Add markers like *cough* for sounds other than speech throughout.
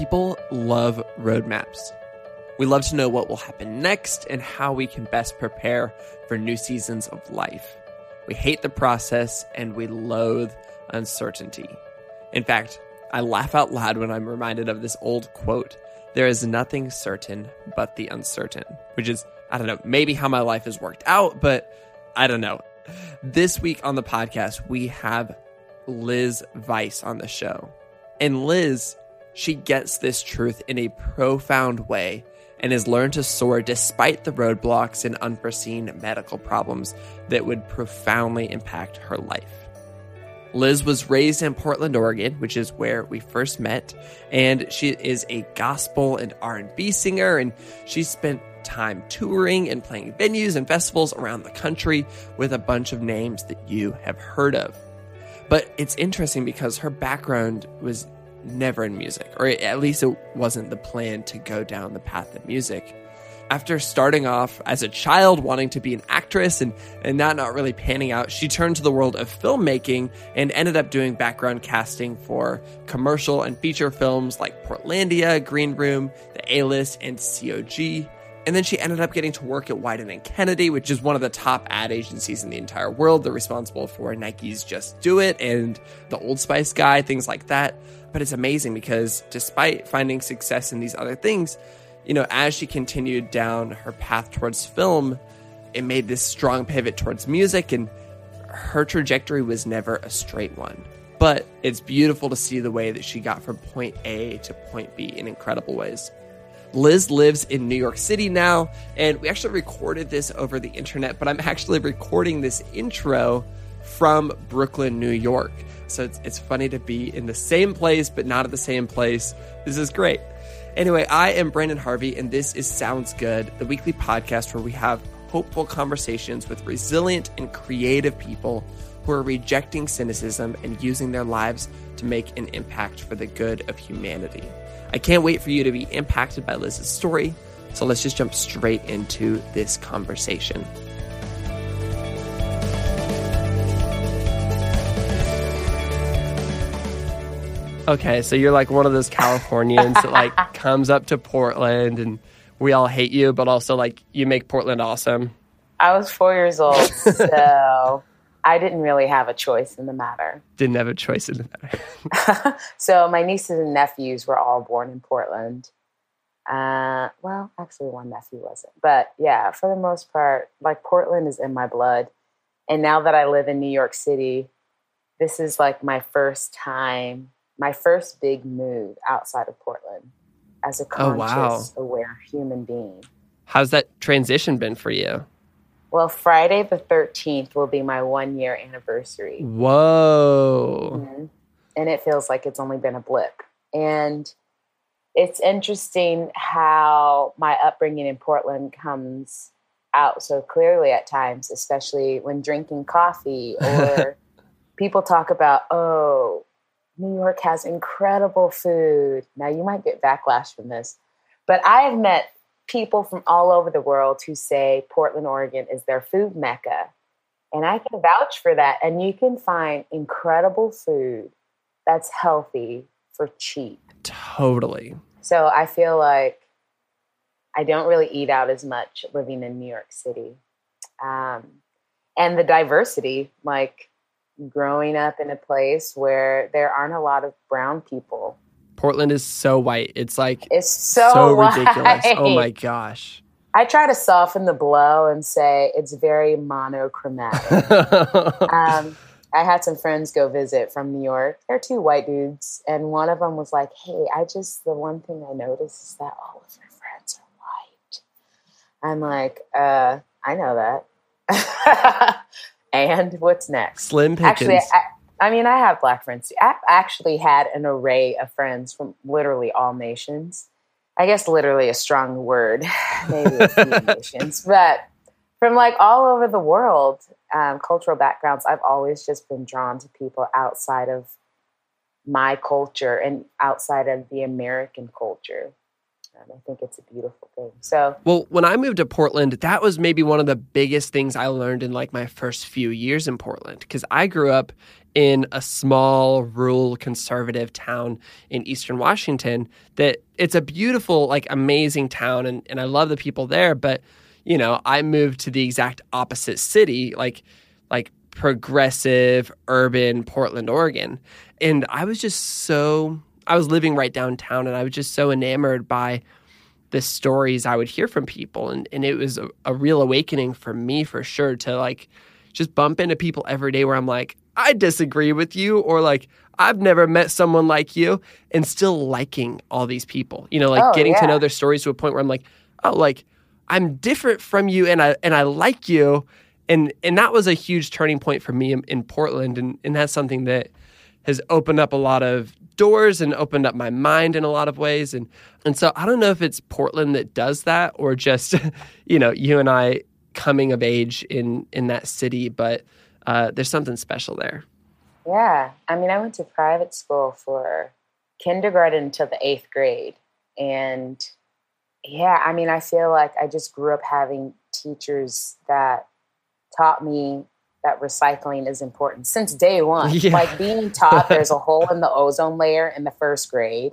People love roadmaps. We love to know what will happen next and how we can best prepare for new seasons of life. We hate the process and we loathe uncertainty. In fact, I laugh out loud when I'm reminded of this old quote There is nothing certain but the uncertain, which is, I don't know, maybe how my life has worked out, but I don't know. This week on the podcast, we have Liz Weiss on the show. And Liz she gets this truth in a profound way and has learned to soar despite the roadblocks and unforeseen medical problems that would profoundly impact her life. Liz was raised in Portland, Oregon, which is where we first met, and she is a gospel and R&B singer and she spent time touring and playing venues and festivals around the country with a bunch of names that you have heard of. But it's interesting because her background was never in music, or at least it wasn't the plan to go down the path of music. After starting off as a child wanting to be an actress and, and that not really panning out, she turned to the world of filmmaking and ended up doing background casting for commercial and feature films like Portlandia, Green Room, The A List, and COG. And then she ended up getting to work at Wieden and Kennedy, which is one of the top ad agencies in the entire world. They're responsible for Nike's Just Do It and the Old Spice guy, things like that. But it's amazing because despite finding success in these other things, you know, as she continued down her path towards film, it made this strong pivot towards music, and her trajectory was never a straight one. But it's beautiful to see the way that she got from point A to point B in incredible ways. Liz lives in New York City now, and we actually recorded this over the internet, but I'm actually recording this intro from Brooklyn, New York. So it's, it's funny to be in the same place, but not at the same place. This is great. Anyway, I am Brandon Harvey, and this is Sounds Good, the weekly podcast where we have hopeful conversations with resilient and creative people who are rejecting cynicism and using their lives to make an impact for the good of humanity. I can't wait for you to be impacted by Liz's story. So let's just jump straight into this conversation. Okay, so you're like one of those Californians that like *laughs* comes up to Portland and we all hate you, but also like you make Portland awesome. I was four years old, *laughs* so I didn't really have a choice in the matter. Didn't have a choice in the matter. *laughs* so my nieces and nephews were all born in Portland. Uh, well, actually, one nephew wasn't, but yeah, for the most part, like Portland is in my blood. And now that I live in New York City, this is like my first time my first big move outside of Portland as a conscious, oh, wow. aware human being. How's that transition been for you? Well, Friday the 13th will be my one year anniversary. Whoa. Mm-hmm. And it feels like it's only been a blip. And it's interesting how my upbringing in Portland comes out so clearly at times, especially when drinking coffee or *laughs* people talk about, oh, New York has incredible food. Now, you might get backlash from this, but I have met people from all over the world who say Portland, Oregon is their food mecca. And I can vouch for that. And you can find incredible food that's healthy for cheap. Totally. So I feel like I don't really eat out as much living in New York City. Um, and the diversity, like growing up in a place where there aren't a lot of brown people. Portland is so white. It's like it's so, so ridiculous. Oh my *laughs* gosh. I try to soften the blow and say it's very monochromatic. *laughs* um, I had some friends go visit from New York. They're two white dudes, and one of them was like, "Hey, I just the one thing I noticed is that all of your friends are white." I'm like, uh, I know that. *laughs* and what's next? Slim Pickens. Actually, I, I mean, I have black friends. I actually had an array of friends from literally all nations. I guess literally a strong word, *laughs* maybe a few *laughs* nations, but from like all over the world, um, cultural backgrounds. I've always just been drawn to people outside of my culture and outside of the American culture. I think it's a beautiful thing. So, well, when I moved to Portland, that was maybe one of the biggest things I learned in like my first few years in Portland because I grew up in a small rural conservative town in eastern Washington that it's a beautiful like amazing town and, and I love the people there but you know I moved to the exact opposite city like like progressive urban Portland Oregon and I was just so I was living right downtown and I was just so enamored by the stories I would hear from people. And, and it was a, a real awakening for me for sure to like just bump into people every day where I'm like, I disagree with you, or like, I've never met someone like you, and still liking all these people. You know, like oh, getting yeah. to know their stories to a point where I'm like, oh, like I'm different from you, and I and I like you, and and that was a huge turning point for me in, in Portland, and and that's something that has opened up a lot of doors and opened up my mind in a lot of ways. And and so I don't know if it's Portland that does that or just, *laughs* you know, you and I coming of age in in that city, but uh, there's something special there. Yeah, I mean, I went to private school for kindergarten to the eighth grade, and yeah, I mean, I feel like I just grew up having teachers that taught me that recycling is important since day one. Yeah. Like being taught there's a hole in the ozone layer in the first grade.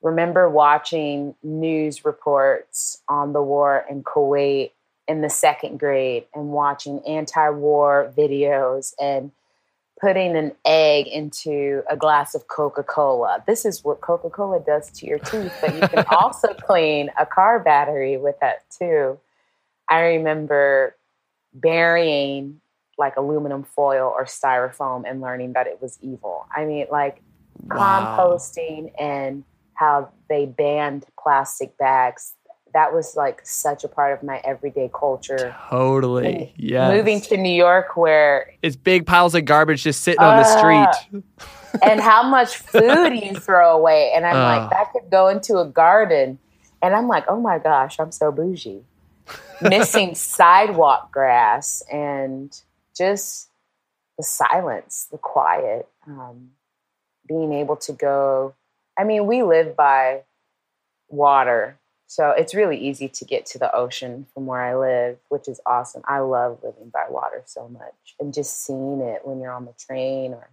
Remember watching news reports on the war in Kuwait in the second grade and watching anti war videos and putting an egg into a glass of Coca Cola. This is what Coca Cola does to your teeth, but you can *laughs* also clean a car battery with that too. I remember burying like aluminum foil or styrofoam and learning that it was evil. I mean, like wow. composting and how they banned plastic bags. That was like such a part of my everyday culture. Totally. Yeah. Moving to New York where it's big piles of garbage just sitting uh, on the uh, street. *laughs* and how much food you *laughs* throw away. And I'm uh. like, that could go into a garden. And I'm like, oh my gosh, I'm so bougie. *laughs* Missing sidewalk grass and just the silence, the quiet, um, being able to go. I mean, we live by water, so it's really easy to get to the ocean from where I live, which is awesome. I love living by water so much and just seeing it when you're on the train or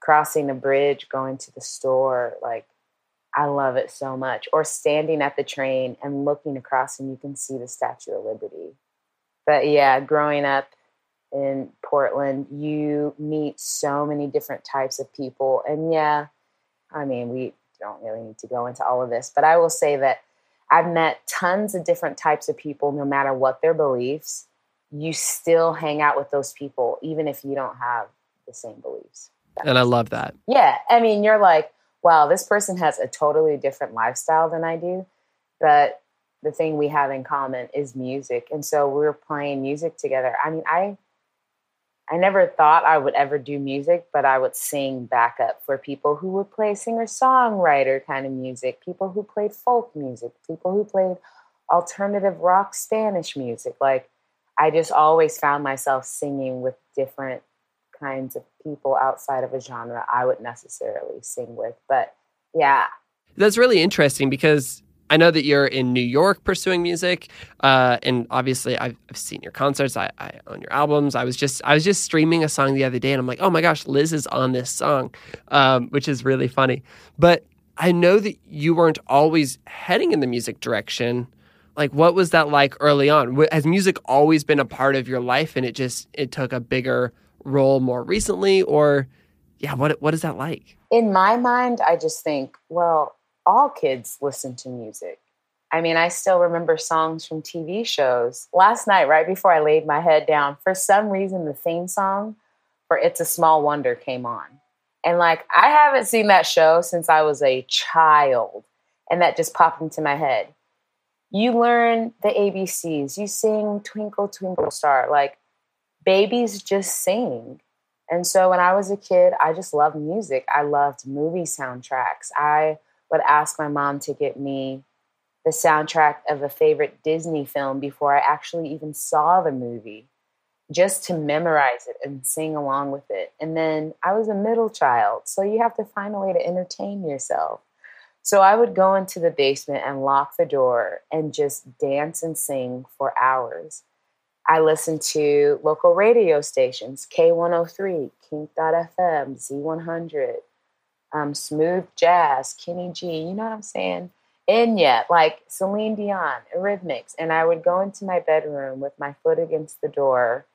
crossing a bridge, going to the store. Like, I love it so much. Or standing at the train and looking across and you can see the Statue of Liberty. But yeah, growing up in Portland, you meet so many different types of people. And yeah, I mean, we don't really need to go into all of this, but I will say that I've met tons of different types of people, no matter what their beliefs. You still hang out with those people, even if you don't have the same beliefs. and I love that. Yeah. I mean, you're like, wow, this person has a totally different lifestyle than I do. But the thing we have in common is music. And so we're playing music together. I mean, I I never thought I would ever do music, but I would sing backup for people who would play singer songwriter kind of music, people who played folk music, people who played alternative rock Spanish music. Like, I just always found myself singing with different kinds of people outside of a genre I would necessarily sing with. But yeah. That's really interesting because I know that you're in New York pursuing music, uh, and obviously I've, I've, seen your concerts. I, I own your albums. I was just I was just streaming a song the other day, and I'm like, oh my gosh, Liz is on this song, um, which is really funny. But I know that you weren't always heading in the music direction. Like, what was that like early on? Has music always been a part of your life, and it just it took a bigger role more recently, or yeah, what what is that like? In my mind, I just think, well, all kids listen to music. I mean, I still remember songs from TV shows. Last night, right before I laid my head down, for some reason, the theme song for It's a Small Wonder came on. And like, I haven't seen that show since I was a child. And that just popped into my head. You learn the ABCs, you sing Twinkle, Twinkle Star. Like, babies just sing. And so when I was a kid, I just loved music. I loved movie soundtracks. I would ask my mom to get me the soundtrack of a favorite Disney film before I actually even saw the movie, just to memorize it and sing along with it. And then I was a middle child, so you have to find a way to entertain yourself. So I would go into the basement and lock the door and just dance and sing for hours. I listened to local radio stations, K103, Kink.fm, Z100, um, Smooth Jazz, Kenny G, you know what I'm saying? Enya, like Celine Dion, Eurythmics. And I would go into my bedroom with my foot against the door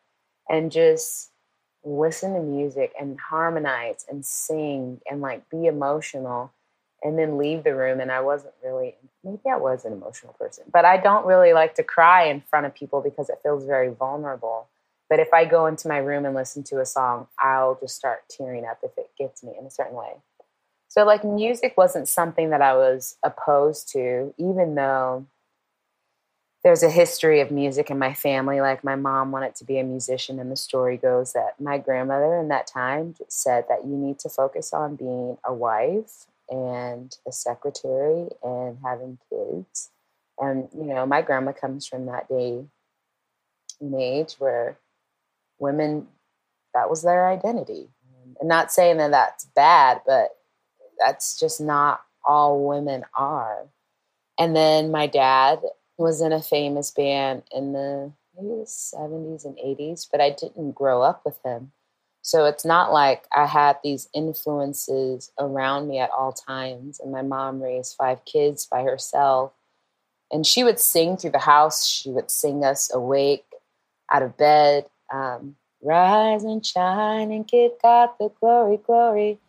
and just listen to music and harmonize and sing and like be emotional and then leave the room. And I wasn't really, maybe I was an emotional person, but I don't really like to cry in front of people because it feels very vulnerable. But if I go into my room and listen to a song, I'll just start tearing up if it gets me in a certain way. So, like, music wasn't something that I was opposed to, even though there's a history of music in my family. Like, my mom wanted to be a musician, and the story goes that my grandmother in that time said that you need to focus on being a wife and a secretary and having kids. And, you know, my grandma comes from that day and age where women, that was their identity. And not saying that that's bad, but that's just not all women are. And then my dad was in a famous band in the maybe the 70s and 80s, but I didn't grow up with him. So it's not like I had these influences around me at all times. And my mom raised five kids by herself. And she would sing through the house. She would sing us awake out of bed. Um, Rise and shine and give God the glory, glory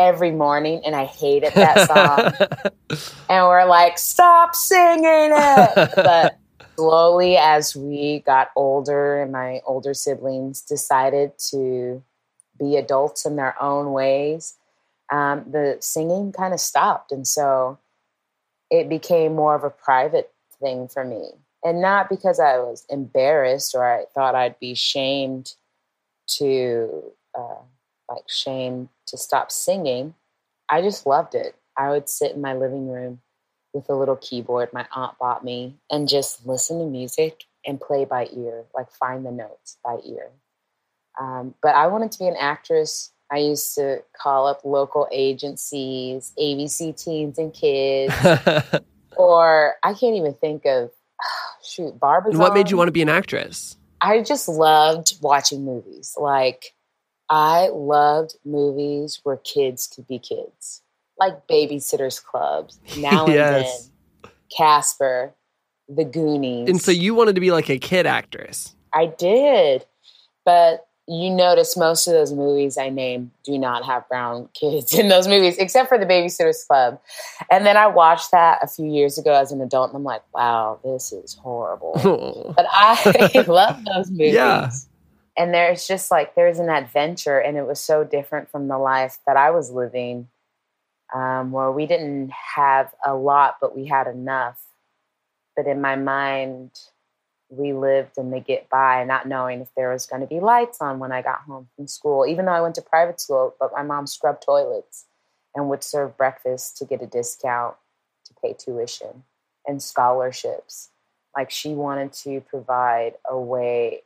every morning. And I hated that *laughs* song. and we're like, stop singing it. *laughs* But slowly, as we got older and my older siblings decided to be adults in their own ways, um, the singing kind of stopped. And so it became more of a private thing for me. And not because I was embarrassed or I thought I'd be shamed to, uh, like, shame to stop singing. I just loved it. I would sit in my living room with a little keyboard my aunt bought me and just listen to music and play by ear, like find the notes by ear. Um, but I wanted to be an actress. I used to call up local agencies, ABC Teens and Kids, *laughs* or I can't even think of *sighs* shoot Barbara. What made you want to be an actress? I just loved watching movies. Like I loved movies where kids could be kids, like Babysitters Clubs, *laughs* Now and yes. Then, Casper, The Goonies. And so you wanted to be like a kid actress. I did, but you notice most of those movies I name do not have brown kids in those movies, except for the Babysitters Club. And then I watched that a few years ago as an adult, and I'm like, wow, this is horrible. *laughs* but I *laughs* love those movies. Yeah. And there's just like, there's an adventure, and it was so different from the life that I was living, um, where we didn't have a lot, but we had enough. But in my mind, we lived in the get by, not knowing if there was going to be lights on when I got home from school. Even though I went to private school, but my mom scrubbed toilets and would serve breakfast to get a discount to pay tuition and scholarships. Like she wanted to provide a way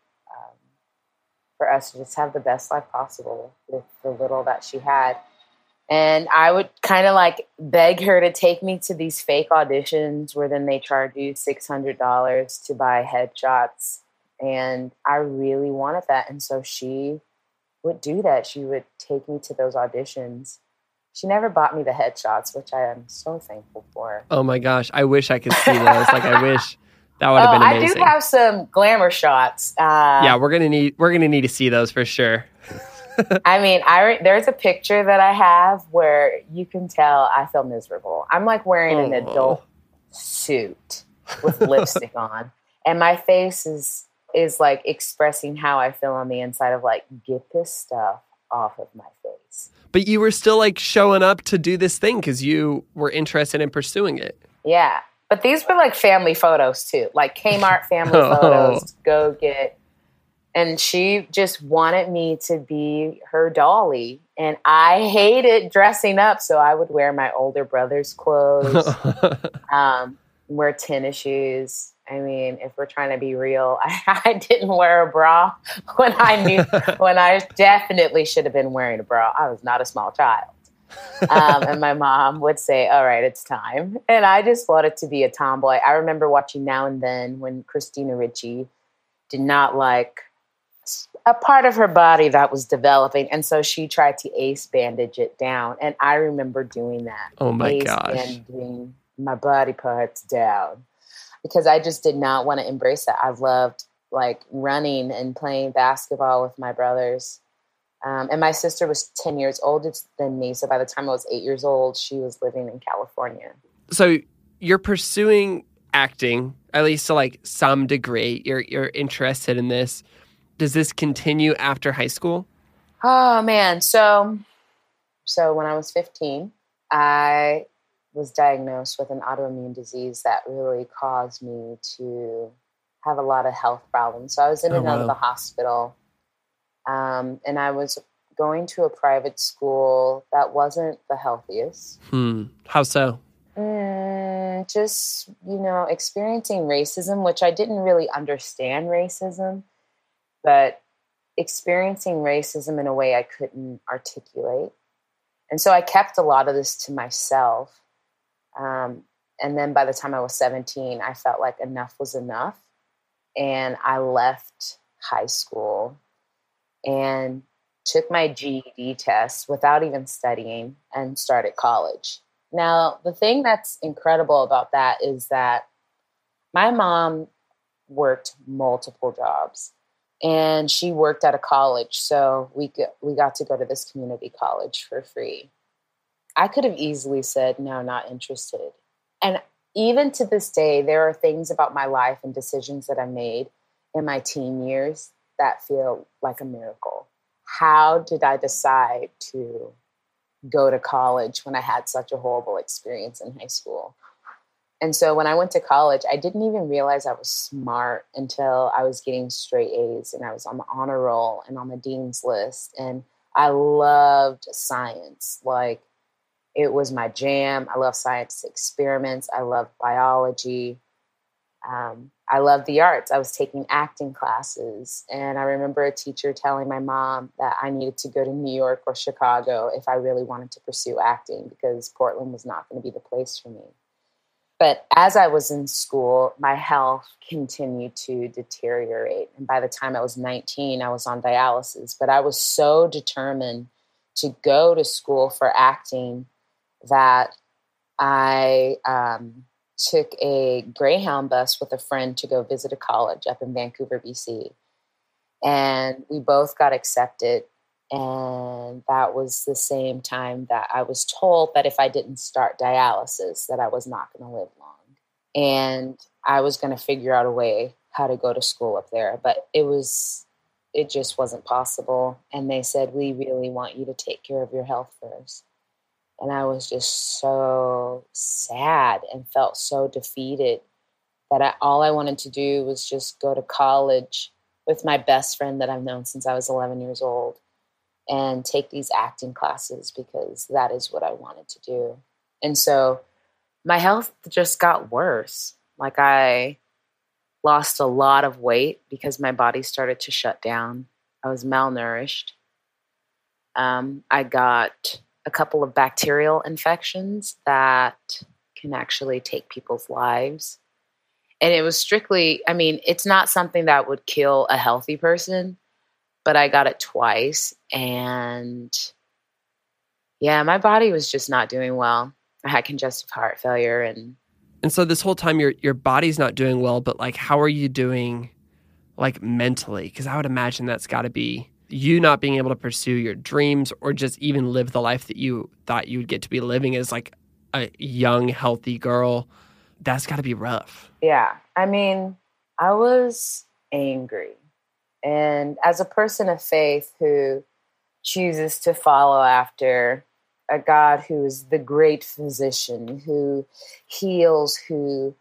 for us to just have the best life possible with the little that she had. And I would kind of like beg her to take me to these fake auditions where then they charge you $600 to buy headshots. And I really wanted that. And so she would do that. She would take me to those auditions. She never bought me the headshots, which I am so thankful for. Oh my gosh. I wish I could see those. like, I wish. *laughs* That would have oh, been amazing. I do have some glamour shots. Uh, yeah, we're gonna need we're gonna need to see those for sure. *laughs* I mean, I there's a picture that I have where you can tell I feel miserable. I'm like wearing an adult suit with lipstick *laughs* on, and my face is is like expressing how I feel on the inside of like get this stuff off of my face. But you were still like showing up to do this thing because you were interested in pursuing it. Yeah, but these were like family photos too, like Kmart family *laughs* oh. photos. Go get. And she just wanted me to be her dolly. And i *laughs* hated dressing up so i would wear my older brother's clothes *laughs* um, wear tennis shoes. I mean if we're trying to be real I, I didn't wear a bra when i knew when i definitely should have been wearing a bra. I was not a small child um, and my mom would say, All right, it's time. And I just wanted to be a tomboy. I remember watching Now and Then when Christina Ricci did not like a part of her body that was developing. And so she tried to ace bandage it down. And I remember doing that. Oh my ace gosh. Bandaging my body parts down because I just did not want to embrace that. I've loved like running and playing basketball with my brothers. Um, and my sister was 10 years older than me. So by the time I was eight years old, she was living in California. So you're pursuing acting, at least to like some degree. You're you're interested in this. Does this continue after high school? Oh man. So so when I was 15, I was diagnosed with an autoimmune disease that really caused me to have a lot of health problems. So I was in Oh, and out of the hospital. Um, and I was going to a private school that wasn't the healthiest. Hmm. How so? Mm, just, you know, experiencing racism, which I didn't really understand racism, but experiencing racism in a way I couldn't articulate. And so I kept a lot of this to myself. Um, and then by the time I was 17, I felt like enough was enough. And I left high school and took my GED test without even studying and started college. Now, the thing that's incredible about that is that my mom worked multiple jobs and she worked at a college so we we got to go to this community college for free. I could have easily said no, not interested. And even to this day there are things about my life and decisions that I made in my teen years that feel like a miracle. How did I decide to go to college when I had such a horrible experience in high school? And so when I went to college, I didn't even realize I was smart until I was getting straight A's and I was on the honor roll and on the dean's list. And I loved science. Like it was my jam. I love science experiments. I love biology. Um, I love the arts. I was taking acting classes. And I remember a teacher telling my mom that I needed to go to New York or Chicago if I really wanted to pursue acting because Portland was not going to be the place for me. But as I was in school, my health continued to deteriorate. And by the time I was 19, I was on dialysis. But I was so determined to go to school for acting that I um, took a Greyhound bus with a friend to go visit a college up in Vancouver, BC. And we both got accepted. And that was the same time that I was told that if I didn't start dialysis, that I was not going to live long. And I was going to figure out a way how to go to school up there. But it was, it just wasn't possible. And they said, we really want you to take care of your health first. And I was just so sad and felt so defeated that I, all I wanted to do was just go to college with my best friend that I've known since I was 11 years old and take these acting classes because that is what I wanted to do. And so my health just got worse. Like I lost a lot of weight because my body started to shut down. I was malnourished. Um, I got a couple of bacterial infections that can actually take people's lives. And it was strictly, I mean, it's not something that would kill a healthy person, but I got it twice. And yeah, my body was just not doing well. I had congestive heart failure and And so this whole time your your body's not doing well, but like how are you doing like mentally? Cuz I would imagine that's got to be you not being able to pursue your dreams or just even live the life that you thought you would get to be living as like a young healthy girl. That's got to be rough. Yeah. I mean, I was angry. And as a person of faith who chooses to follow after a God who is the great physician, who heals, who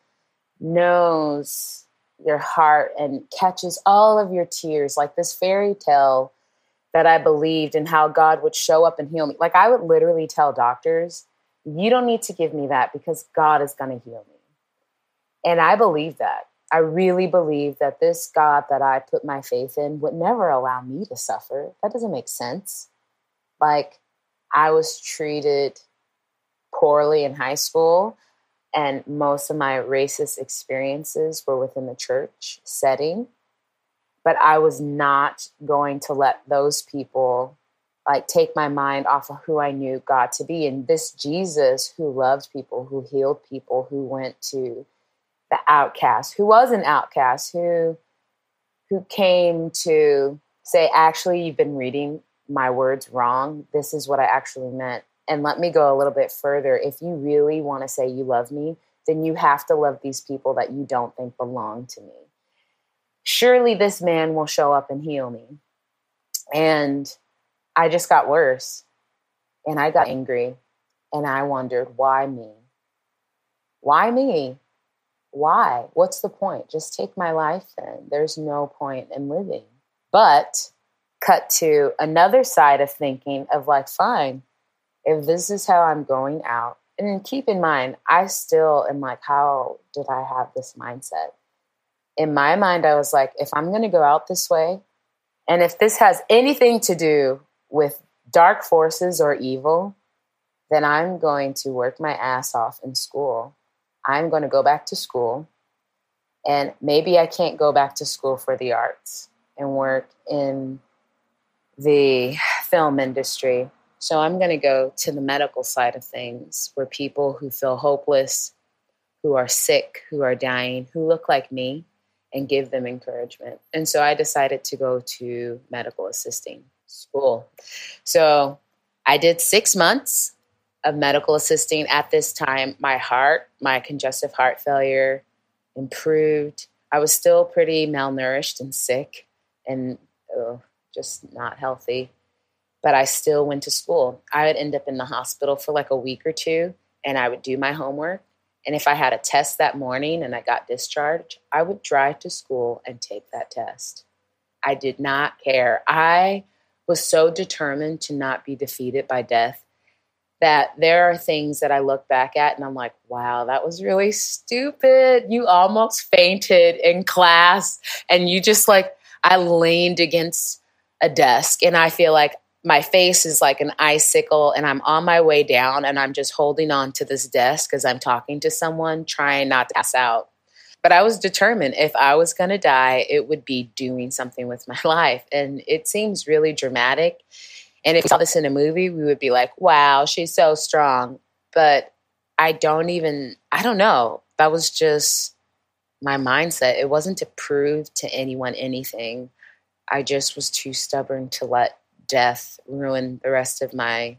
knows your heart and catches all of your tears like this fairy tale that I believed in how God would show up and heal me. Like I would literally tell doctors, you don't need to give me that because God is going to heal me. And I believe that. I really believe that this God that I put my faith in would never allow me to suffer. That doesn't make sense. Like I was treated poorly in high school and most of my racist experiences were within the church setting. But i was not going to let those people like take my mind off of who i knew god to be. And this jesus who loved people who healed people who went to the outcast who was an outcast who who came to say actually you've been reading my words wrong. This is what i actually meant and let me go a little bit further. If you really want to say you love me, then you have to love these people that you don't think belong to me. Surely this man will show up and heal me. And I just got worse. And I got angry. And I wondered, why me? Why me? Why? What's the point? Just take my life then. There's no point in living. But cut to another side of thinking of like, fine, if this is how I'm going out, and keep in mind, I still am like, how did I have this mindset? In my mind, I was like, if I'm going to go out this way, and if this has anything to do with dark forces or evil, then I'm going to work my ass off in school. I'm going to go back to school. And maybe I can't go back to school for the arts and work in the film industry so I'm going to go to the medical side of things where people who feel hopeless, who are sick, who are dying, who look like me, and give them encouragement. And so I decided to go to medical assisting school. So I did six months of medical assisting at this time. My heart, my congestive heart failure improved. I was still pretty malnourished and sick and uh, just not healthy but I still went to school. I would end up in the hospital for like a week or two and I would do my homework. And if I had a test that morning and I got discharged, I would drive to school and take that test. I did not care. I was so determined to not be defeated by death that there are things that I look back at and I'm like, wow, that was really stupid. You almost fainted in class and you just like, I leaned against a desk and I feel like my face is like an icicle and I'm on my way down and I'm just holding on to this desk as I'm talking to someone, trying not to pass out. But I was determined if I was going to die, it would be doing something with my *laughs* life. And it seems really dramatic. And if we saw this in a movie, we would be like, wow, she's so strong. But I don't even, I don't know. That was just my mindset. It wasn't to prove to anyone anything. I just was too stubborn to let death ruin the rest of my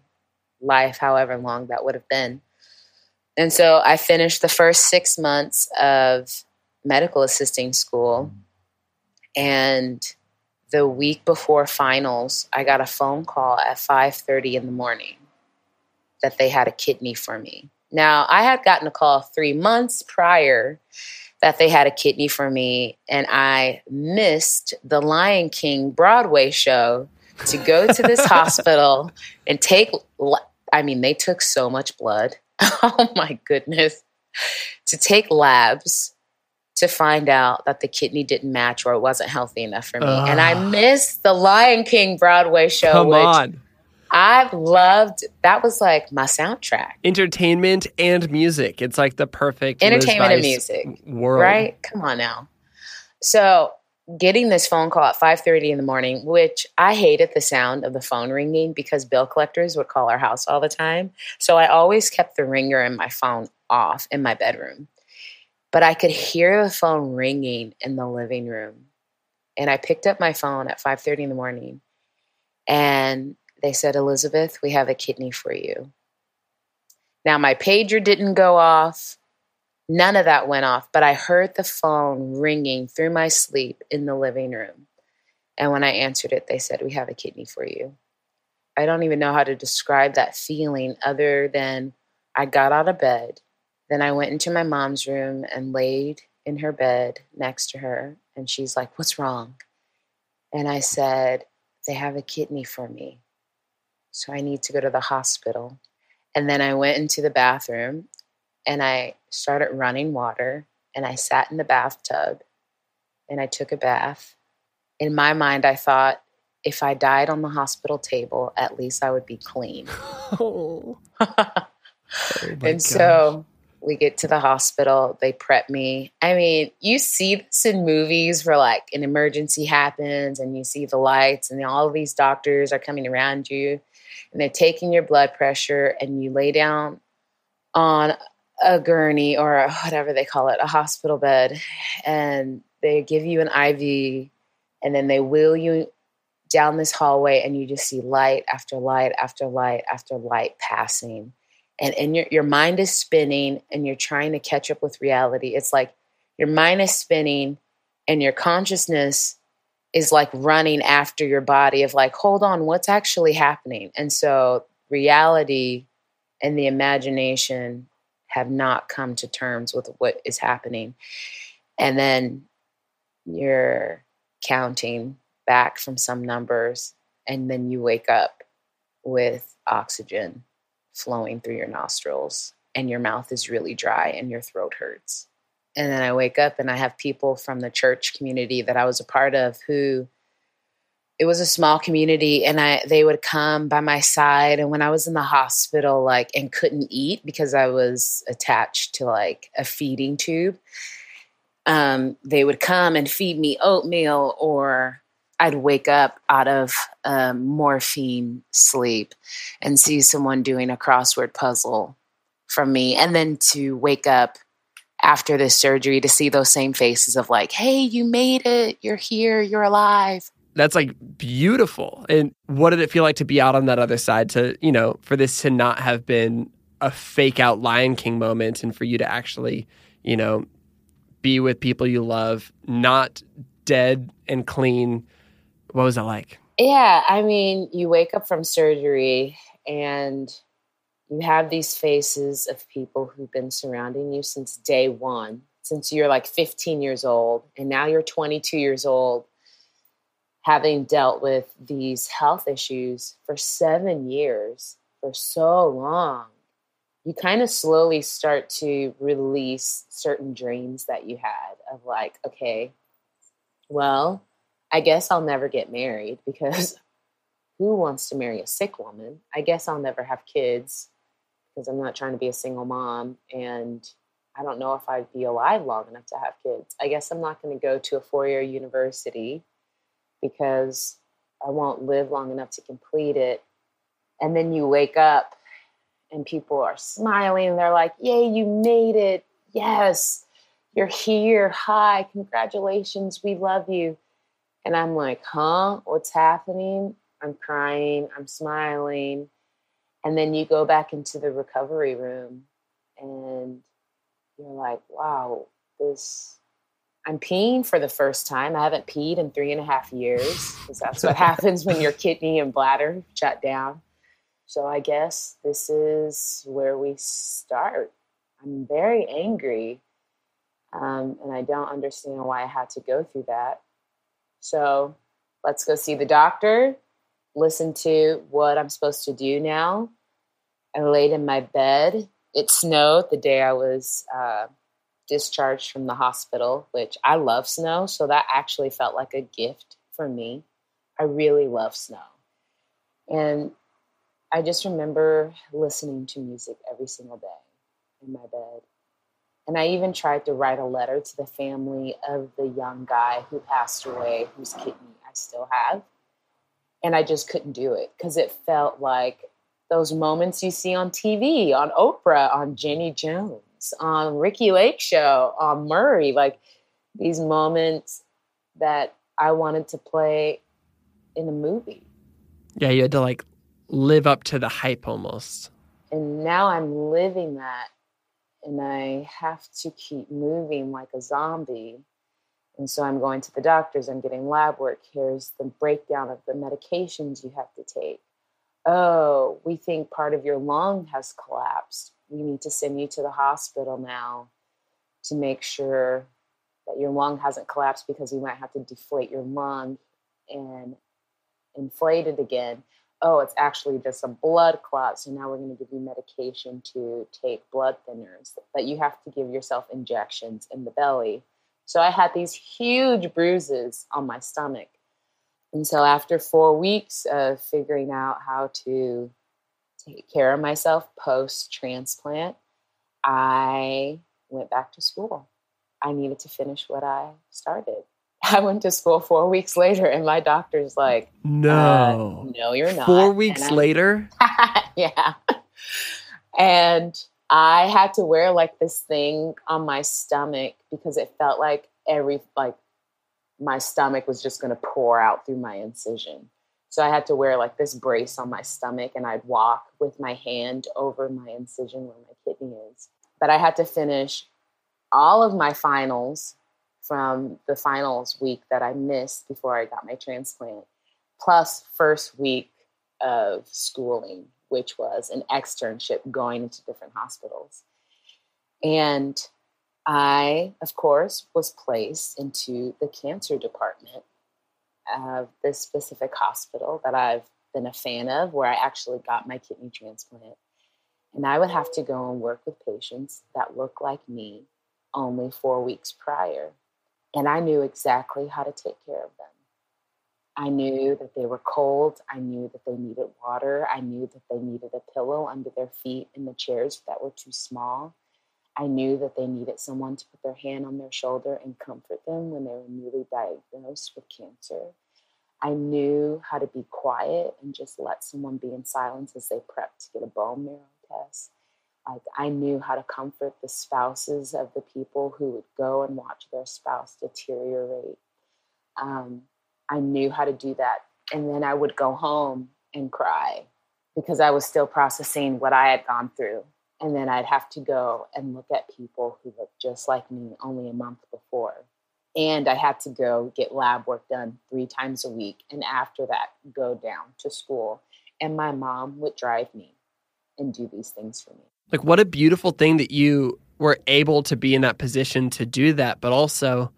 life, however long that would have been. And so I finished the first six months of medical assisting school. And the week before finals, I got a phone call at 5:30 in the morning that they had a kidney for me. Now, I had gotten a call 3 months prior that they had a kidney for me and I missed the Lion King Broadway show to go to this *laughs* hospital and take, I mean, they took so much blood. *laughs* oh my goodness. To take labs to find out that the kidney didn't match or it wasn't healthy enough for me. Uh, and I missed the Lion King Broadway show. Come on. I loved that was like my soundtrack. Entertainment and music. It's like the perfect entertainment and music world. Right? Come on now. So getting this phone call at 5.30 in the morning which i hated the sound of the phone ringing because bill collectors would call our house all the time. So i always kept the ringer in my phone off in my bedroom. But i could hear the phone ringing in the living room. And i picked up my phone at 5.30 in the morning. And they said elizabeth we have a kidney for you. Now my pager didn't go off None of that went off, but I heard the phone ringing through my sleep in the living room. And when I answered it, they said, We have a kidney for you. I don't even know how to describe that feeling other than I got out of bed. Then I went into my mom's room and laid in her bed next to her and she's like, What's wrong? And I said, They have a kidney for me. So I need to go to the hospital. And then I went into the bathroom and I started running water and I sat in the bathtub and I took a bath. In my mind, I thought, if I died on the hospital table, at least I would be clean. *laughs* oh. oh and gosh. so we get to the hospital, they prep me. I mean, you see this in movies where like an emergency happens and you see the lights and all of these doctors are coming around you and they're taking your blood pressure and you lay down on a gurney or a, whatever they call it, a hospital bed, and they give you an IV and then they wheel you down this hallway and you just see light after light after light after light passing. And and your your mind is spinning and you're trying to catch up with reality. It's like your mind is spinning and your consciousness is like running after your body of like hold on what's actually happening? And so reality and the imagination have not come to terms with what is happening and then you're counting back from some numbers and then you wake up with oxygen flowing through your nostrils and your mouth is really dry and your throat hurts. And then I wake up and I have people from the church community that I was a part of who it was a small community and I they would come by my side and when I was in the hospital like and couldn't eat because I was attached to like a feeding tube um, they would come and feed me oatmeal or I'd wake up out of um, morphine sleep and see someone doing a crossword puzzle from me. And then to wake up after this surgery to see those same faces of like, hey, you made it. You're here. You're alive. That's like beautiful. And what did it feel like to be out on that other side to, you know, for this to not have been a fake out Lion King moment and for you to actually, you know, be with people you love, not dead and clean what was it like? Yeah, I mean, you wake up from surgery and you have these faces of people who've been surrounding you since day one, since you're like 15 years old, and now you're 22 years old, having dealt with these health issues for seven years, for so long. You kind of slowly start to release certain dreams that you had of like, okay, well, I guess I'll never get married because *laughs* who wants to marry a sick woman? I guess I'll never have kids because I'm not trying to be a single mom. And I don't know if I'd be alive long enough to have kids. I guess I'm not going to go to a four year university because I won't live long enough to complete it. And then you wake up and people are smiling and they're like, Yay, you made it. Yes, you're here. Hi, congratulations. We love you. And I'm like, huh? What's happening? I'm crying, I'm smiling. And then you go back into the recovery room and you're like, wow, this, I'm peeing for the first time. I haven't peed in three and a half years because that's what *laughs* happens when your kidney and bladder shut down. So I guess this is where we start. I'm very angry um, and I don't understand why I had to go through that. So let's go see the doctor, listen to what I'm supposed to do now. I laid in my bed. It snowed the day I was uh, discharged from the hospital, which I love snow. So that actually felt like a gift for me. I really love snow. And I just remember listening to music every single day in my bed and I even tried to write a letter to the family of the young guy who passed away, whose kidney I still have. And I just couldn't do it because it felt like those moments you see on TV, on Oprah, on Jenny Jones, on Ricki Lake Show, on Maury, like these moments that I wanted to play in a movie. Yeah, you had to like live up to the hype almost. And now I'm living that and I have to keep moving like a zombie. And so I'm going to the doctors, I'm getting lab work. Here's the breakdown of the medications you have to take. Oh, we think part of your lung has collapsed. We need to send you to the hospital now to make sure that your lung hasn't collapsed because you might have to deflate your lung and inflate it again. Oh, it's actually just a blood clot. So now we're going to give you medication to take blood thinners, but you have to give yourself injections in the belly. So I had these huge bruises on my stomach. And so after four weeks of figuring out how to take care of myself post transplant, I went back to school. I needed to finish what I started. *laughs* I went to school four weeks later, and my doctor's like, "No, uh, no, you're not." Four weeks later, *laughs* yeah. And I had to wear like this thing on my stomach because it felt like every like my stomach was just going to pour out through my incision. So I had to wear like this brace on my stomach, and I'd walk with my hand over my incision where my kidney is. But I had to finish all of my finals from the finals week that I missed before I got my transplant, plus first week of schooling, which was an externship going into different hospitals. And I, of course, was placed into the cancer department of this specific hospital that I've been a fan of, where I actually got my kidney transplant. And I would have to go and work with patients that look like me only four weeks prior. And I knew exactly how to take care of them. I knew that they were cold. I knew that they needed water. I knew that they needed a pillow under their feet in the chairs that were too small. I knew that they needed someone to put their hand on their shoulder and comfort them when they were newly diagnosed with cancer. I knew how to be quiet and just let someone be in silence as they prepped to get a bone marrow test. Like I knew how to comfort the spouses of the people who would go and watch their spouse deteriorate. Um, I knew how to do that. And then I would go home and cry because I was still processing what I had gone through. And then I'd have to go and look at people who looked just like me only a month before. And I had to go get lab work done three times a week. And after that, go down to school. And my mom would drive me and do these things for me. Like, what a beautiful thing that you were able to be in that position to do that, but also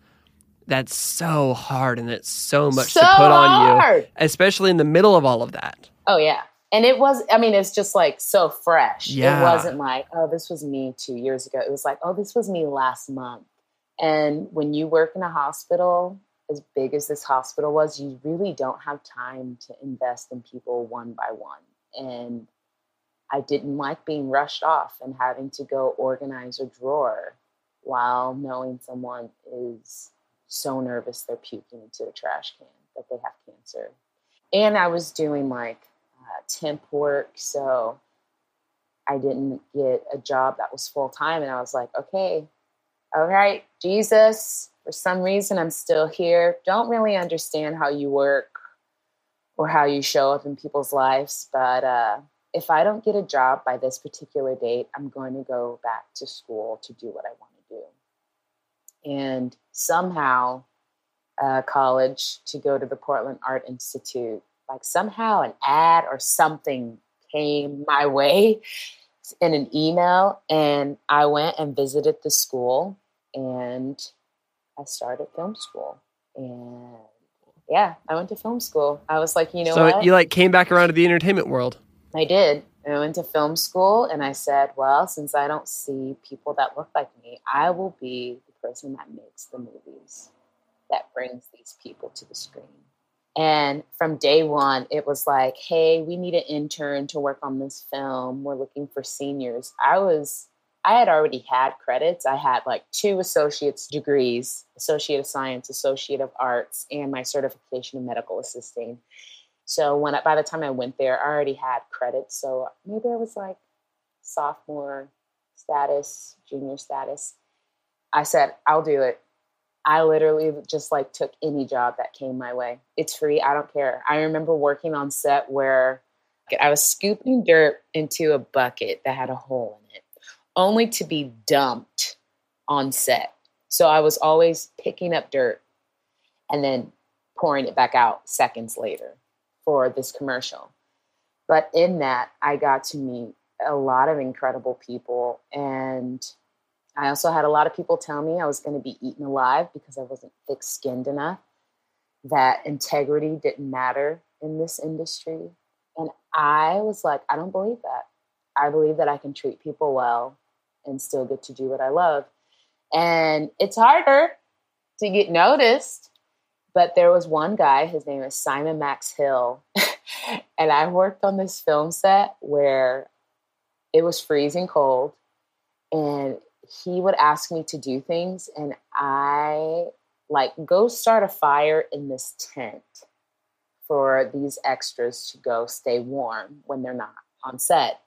that's so hard and it's so much so to put on hard. you, especially in the middle of all of that. Oh, yeah. And it was, I mean, it's just like so fresh. Yeah. It wasn't like, oh, this was me two years ago. It was like, oh, this was me last month. And when you work in a hospital, as big as this hospital was, you really don't have time to invest in people one by one. And I didn't like being rushed off and having to go organize a drawer while knowing someone is so nervous they're puking into a trash can that they have cancer. And I was doing like temp work, so I didn't get a job that was full time. And I was like, okay, all right, Jesus, for some reason I'm still here. Don't really understand how you work or how you show up in people's lives, but uh, if I don't get a job by this particular date, I'm going to go back to school to do what I want to do. And somehow, uh, college to go to the Portland Art Institute, like somehow an ad or something came my way in an email, and I went and visited the school, and I started film school. And yeah, I went to film school. I was like, you know so what? you like came back around to the entertainment world. I did. I went to film school and I said, well, since I don't see people that look like me, I will be the person that makes the movies that brings these people to the screen. And from day one, it was like, hey, we need an intern to work on this film. We're looking for seniors. I was, I had already had credits. I had like two associate's degrees Associate of Science, Associate of Arts, and my certification in medical assisting. So when by the time I went there, I already had credits. So maybe I was like sophomore status, junior status. I said, I'll do it. I literally just like took any job that came my way. It's free. I don't care. I remember working on set where I was scooping dirt into a bucket that had a hole in it, only to be dumped on set. So I was always picking up dirt and then pouring it back out seconds later for this commercial. But in that, I got to meet a lot of incredible people. And I also had a lot of people tell me I was going to be eaten alive because I wasn't thick skinned enough, that integrity didn't matter in this industry. And I was like, I don't believe that. I believe that I can treat people well and still get to do what I love. And it's harder to get noticed. But there was one guy, his name is Simon Max Hill. *laughs* and I worked on this film set where it was freezing cold. And he would ask me to do things. And I like go start a fire in this tent for these extras to go stay warm when they're not on set.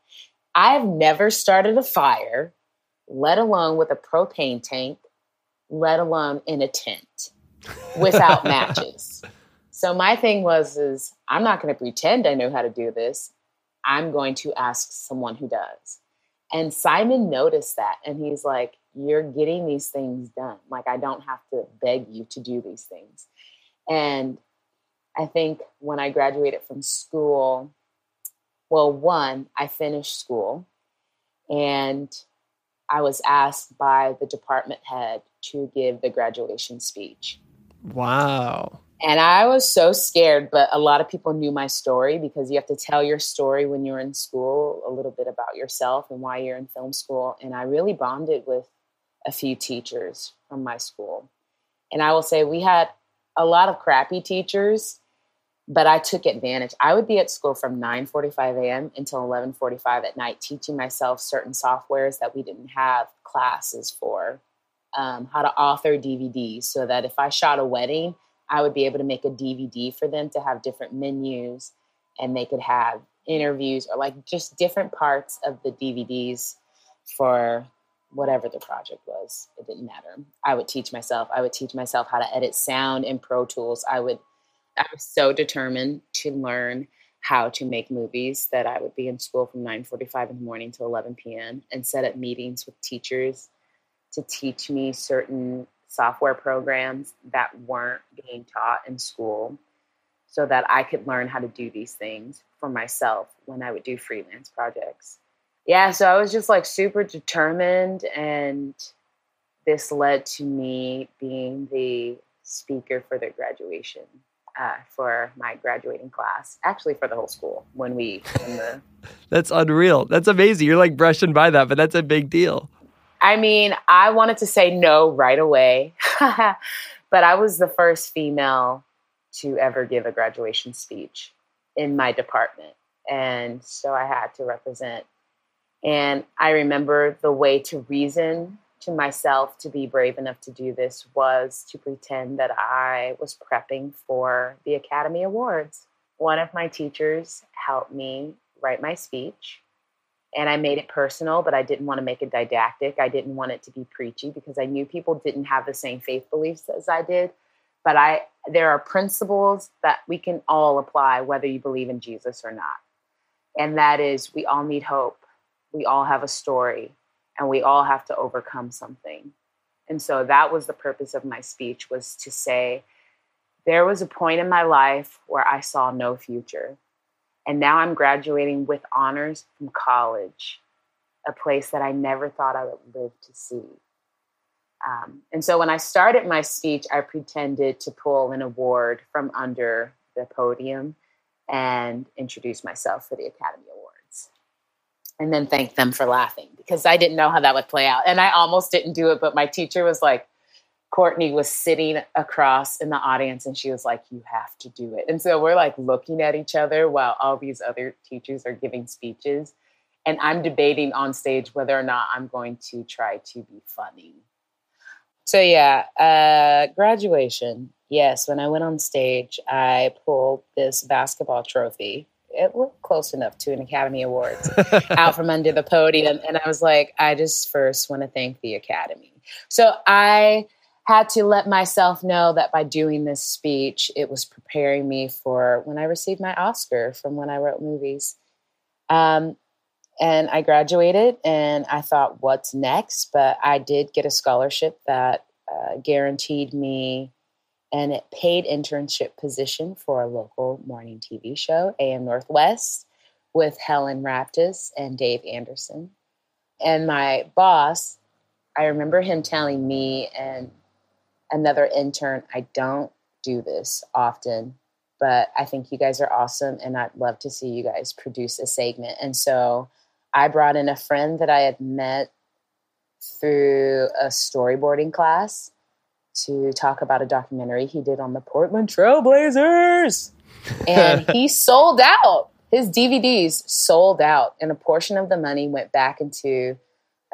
I've never started a fire, let alone with a propane tank, let alone in a tent without matches. *laughs* So my thing was is I'm not going to pretend I know how to do this. I'm going to ask someone who does. And Simon noticed that and he's like, You're getting these things done. Like, I don't have to beg you to do these things. And I think when I graduated from school, well, one, I finished school and I was asked by the department head to give the graduation speech. Wow. And I was so scared, but a lot of people knew my story because you have to tell your story when you're in school, a little bit about yourself and why you're in film school. And I really bonded with a few teachers from my school. And I will say we had a lot of crappy teachers, but I took advantage. I would be at school from 9:45 a.m. until 11:45 at night teaching myself certain softwares that we didn't have classes for. Um, how to author DVDs so that if I shot a wedding, I would be able to make a DVD for them to have different menus and they could have interviews or like just different parts of the DVDs for whatever the project was. It didn't matter. I would teach myself. I would teach myself how to edit sound in Pro Tools. I would I was so determined to learn how to make movies that I would be in school from 9:45 in the morning to 11 p.m. and set up meetings with teachers to teach me certain software programs that weren't being taught in school so that I could learn how to do these things for myself when I would do freelance projects. Yeah, so I was just like super determined, and this led to me being the speaker for the graduation uh, for my graduating class, actually for the whole school when we. When *laughs* the, that's unreal. That's amazing. You're like brushing by that, but that's a big deal. I mean, I wanted to say no right away, *laughs* but I was the first female to ever give a graduation speech in my department. And so I had to represent. And I remember the way to reason to myself to be brave enough to do this was to pretend that I was prepping for the Academy Awards. One of my teachers helped me write my speech and I made it personal, but I didn't want to make it didactic. I didn't want it to be preachy because I knew people didn't have the same faith beliefs as I did. But I there are principles that we can all apply whether you believe in Jesus or not. And that is we all need hope. We all have a story and we all have to overcome something. And so that was the purpose of my speech was to say there was a point in my life where I saw no future and now I'm graduating with honors from college, a place that I never thought I would live to see. Um, and so when I started my speech, I pretended to pull an award from under the podium and introduce myself for the Academy Awards. And then thank them for laughing because I didn't know how that would play out. And I almost didn't do it, but my teacher was like, Courtney was sitting across in the audience and she was like, You have to do it. And so we're like looking at each other while all these other teachers are giving speeches. And I'm debating on stage whether or not I'm going to try to be funny. So, yeah, uh, graduation. Yes, when I went on stage, I pulled this basketball trophy. It looked close enough to an Academy Awards *laughs* out from under the podium. And I was like, I just first want to thank the Academy. So I had to let myself know that by doing this speech, it was preparing me for when I received my Oscar from when I wrote movies. Um, and I graduated, and I thought, what's next? But I did get a scholarship that uh, guaranteed me an paid internship position for a local morning TV show, AM Northwest, with Helen Raptis and Dave Anderson. And my boss, I remember him telling me and another intern, I don't do this often, but I think you guys are awesome and I'd love to see you guys produce a segment. And so I brought in a friend that I had met through a storyboarding class to talk about a documentary he did on the Portland Trailblazers. And *laughs* he sold out. His DVDs sold out, and a portion of the money went back into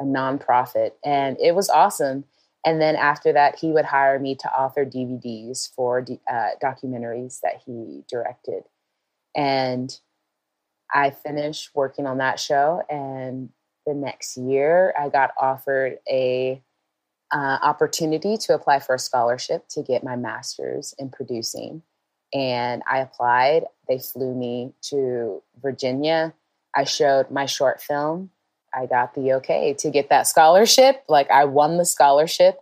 a nonprofit. And it was awesome. And then after that, he would hire me to author DVDs for uh, documentaries that he directed. And I finished working on that show. And the next year, I got offered a uh, opportunity to apply for a scholarship to get my master's in producing. And I applied. They flew me to Virginia. I showed my short film. I got the okay to get that scholarship. Like I won the scholarship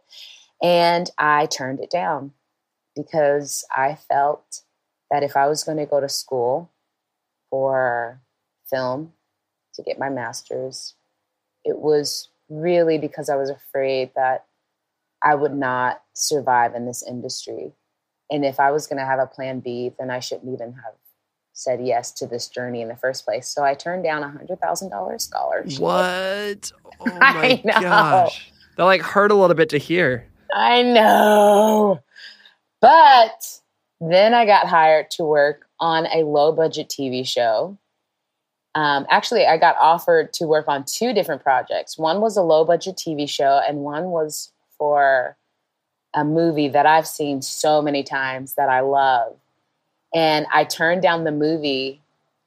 and I turned it down because I felt that if I was going to go to school for film to get my master's, it was really because I was afraid that I would not survive in this industry. And if I was going to have a plan B, then I shouldn't even have said yes to this journey in the first place. So I turned down a hundred thousand dollars scholarship. What? *laughs* Oh my gosh. That like hurt a little bit to hear. I know. But then I got hired to work on a low budget TV show. Um, actually, I got offered to work on two different projects. One was a low budget TV show, and one was for a movie that I've seen so many times that I love. And I turned down the movie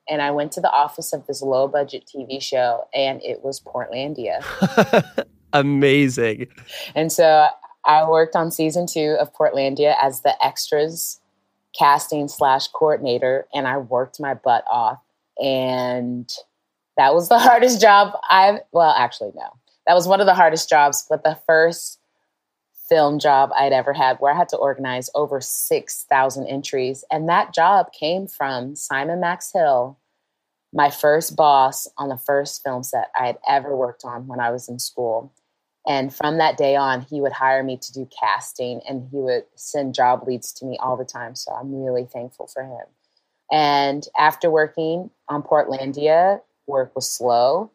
and I went to the office of this low budget TV show, and it was Portlandia. *laughs* Amazing. And so I worked on season two of Portlandia as the extras casting slash coordinator, and I worked my butt off. And that was the *laughs* hardest job I've, well, actually, no. That was one of the hardest jobs, but the first film job I'd ever had where I had to organize over 6,000 entries. And that job came from Simon Max Hill, my first boss on the first film set I had ever worked on when I was in school. And from that day on, he would hire me to do casting and he would send job leads to me all the time. So I'm really thankful for him. And after working on Portlandia, work was slow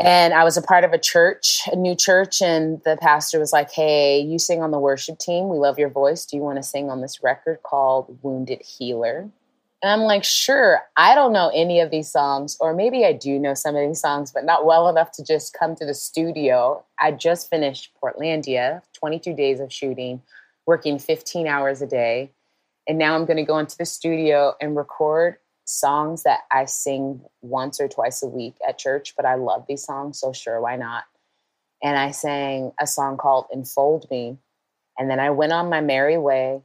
and I was a part of a church, a new church, and the pastor was like, Hey, you sing on the worship team. We love your voice. Do you want to sing on this record called Wounded Healer? And I'm like, Sure, I don't know any of these songs, or maybe I do know some of these songs, but not well enough to just come to the studio. I just finished Portlandia, 22 days of shooting, working 15 hours a day. And now I'm going to go into the studio and record songs that I sing once or twice a week at church, but I love these songs, so sure, why not? And I sang a song called Enfold Me. And then I went on my merry way,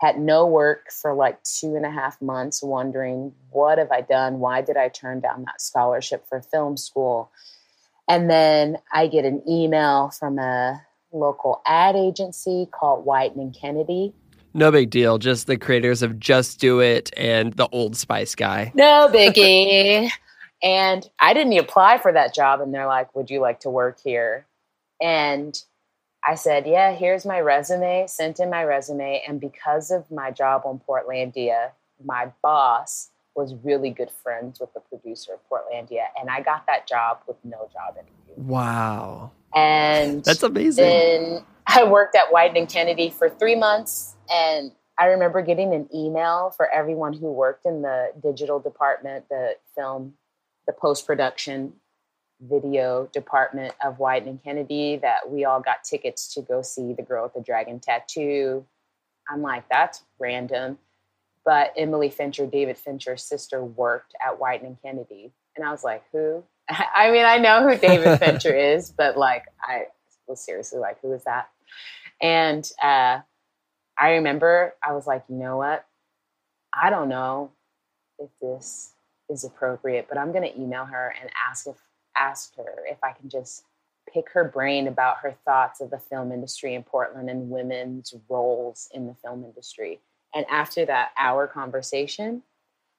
had no work for like two and a half months, wondering, what have I done? Why did I turn down that scholarship for film school? And then I get an email from a local ad agency called Wieden and Kennedy no big deal. Just the creators of Just Do It and the Old Spice guy. No biggie. *laughs* and I didn't apply for that job. And they're like, Would you like to work here? And I said, Yeah, here's my resume, sent in my resume. And because of my job on Portlandia, my boss was really good friends with the producer of Portlandia. And I got that job with no job interview. Wow. And that's amazing. Then I worked at Wieden and Kennedy for three months and I remember getting an email for everyone who worked in the digital department, the film, the post production video department of Wieden and Kennedy that we all got tickets to go see the girl with the dragon tattoo. I'm like, that's random. But Emily Fincher, David Fincher's sister, worked at Wieden and Kennedy. And I was like, who? *laughs* I mean, I know who David Fincher *laughs* is, but like, I was seriously like, who is that? And uh, I remember I was like, you know what? I don't know if this is appropriate, but I'm going to email her and ask if ask her if I can just pick her brain about her thoughts of the film industry in Portland and women's roles in the film industry. And after that hour conversation,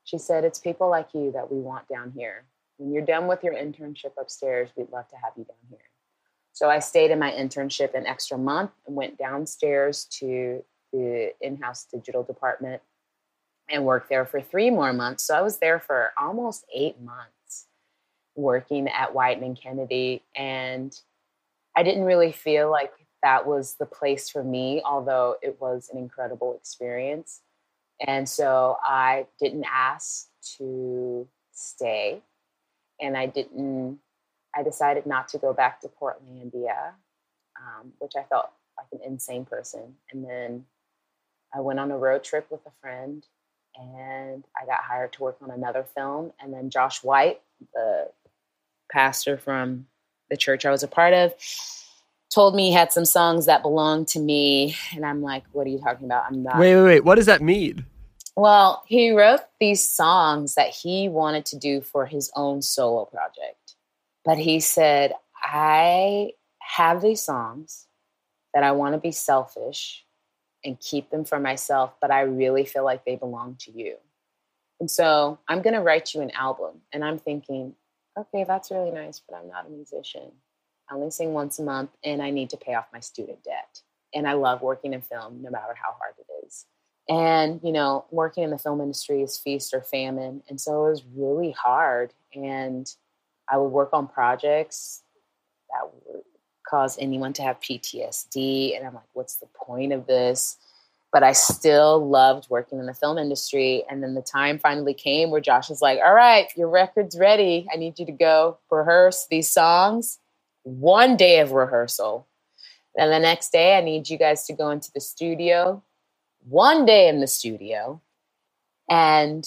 she said, It's people like you that we want down here. When you're done with your internship upstairs, we'd love to have you down here. So I stayed in my internship an extra month and went downstairs to the in house digital department and worked there for three more months. So I was there for almost eight months working at Wieden and Kennedy. And I didn't really feel like that was the place for me, although it was an incredible experience. And so I didn't ask to stay. And I didn't, I decided not to go back to Portlandia, um, which I felt like an insane person. And then I went on a road trip with a friend and I got hired to work on another film. And then Josh White, the pastor from the church I was a part of, told me he had some songs that belonged to me. And I'm like, what are you talking about? I'm not. Wait, wait, wait. What does that mean? Well, he wrote these songs that he wanted to do for his own solo project. But he said, I have these songs that I want to be selfish and keep them for myself, but I really feel like they belong to you. And so I'm going to write you an album. And I'm thinking, okay, that's really nice, but I'm not a musician. I only sing once a month and I need to pay off my student debt. And I love working in film no matter how hard it is. And, you know, working in the film industry is feast or famine. And so it was really hard. And I would work on projects that would cause anyone to have PTSD. And I'm like, what's the point of this? But I still loved working in the film industry. And then the time finally came where Josh was like, all right, your record's ready. I need you to go rehearse these songs. One day of rehearsal. Then the next day, I need you guys to go into the studio one day in the studio and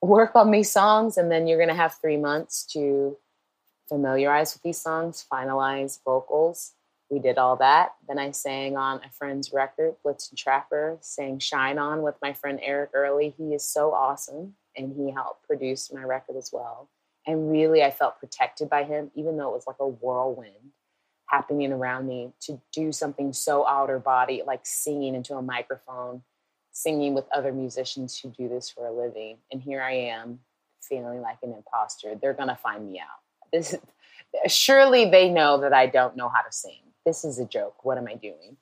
work on these songs. And then you're going to have three months to familiarize with these songs, finalize vocals. We did all that. Then I sang on a friend's record, Blitzen Trapper, sang Shine On with my friend Eric Earley. He is so awesome. And he helped produce my record as well. And really, I felt protected by him, even though it was like a whirlwind happening around me to do something so outer body, like singing into a microphone, singing with other musicians who do this for a living. And here I am feeling like an imposter. They're going to find me out. This surely they know that I don't know how to sing. This is a joke. What am I doing?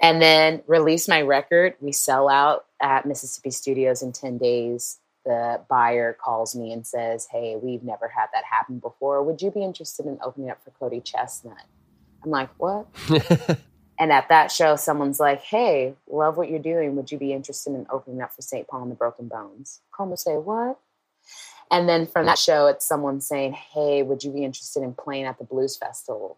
And then release my record. We sell out at Mississippi Studios in 10 days. The buyer calls me and says, Hey, we've never had that happen before. Would you be interested in opening up for Cody ChesnuTT? I'm like, what? *laughs* and at that show, someone's like, hey, love what you're doing. Would you be interested in opening up for St. Paul and the Broken Bones? Como say, what? And then from that show, it's someone saying, hey, would you be interested in playing at the Blues Festival?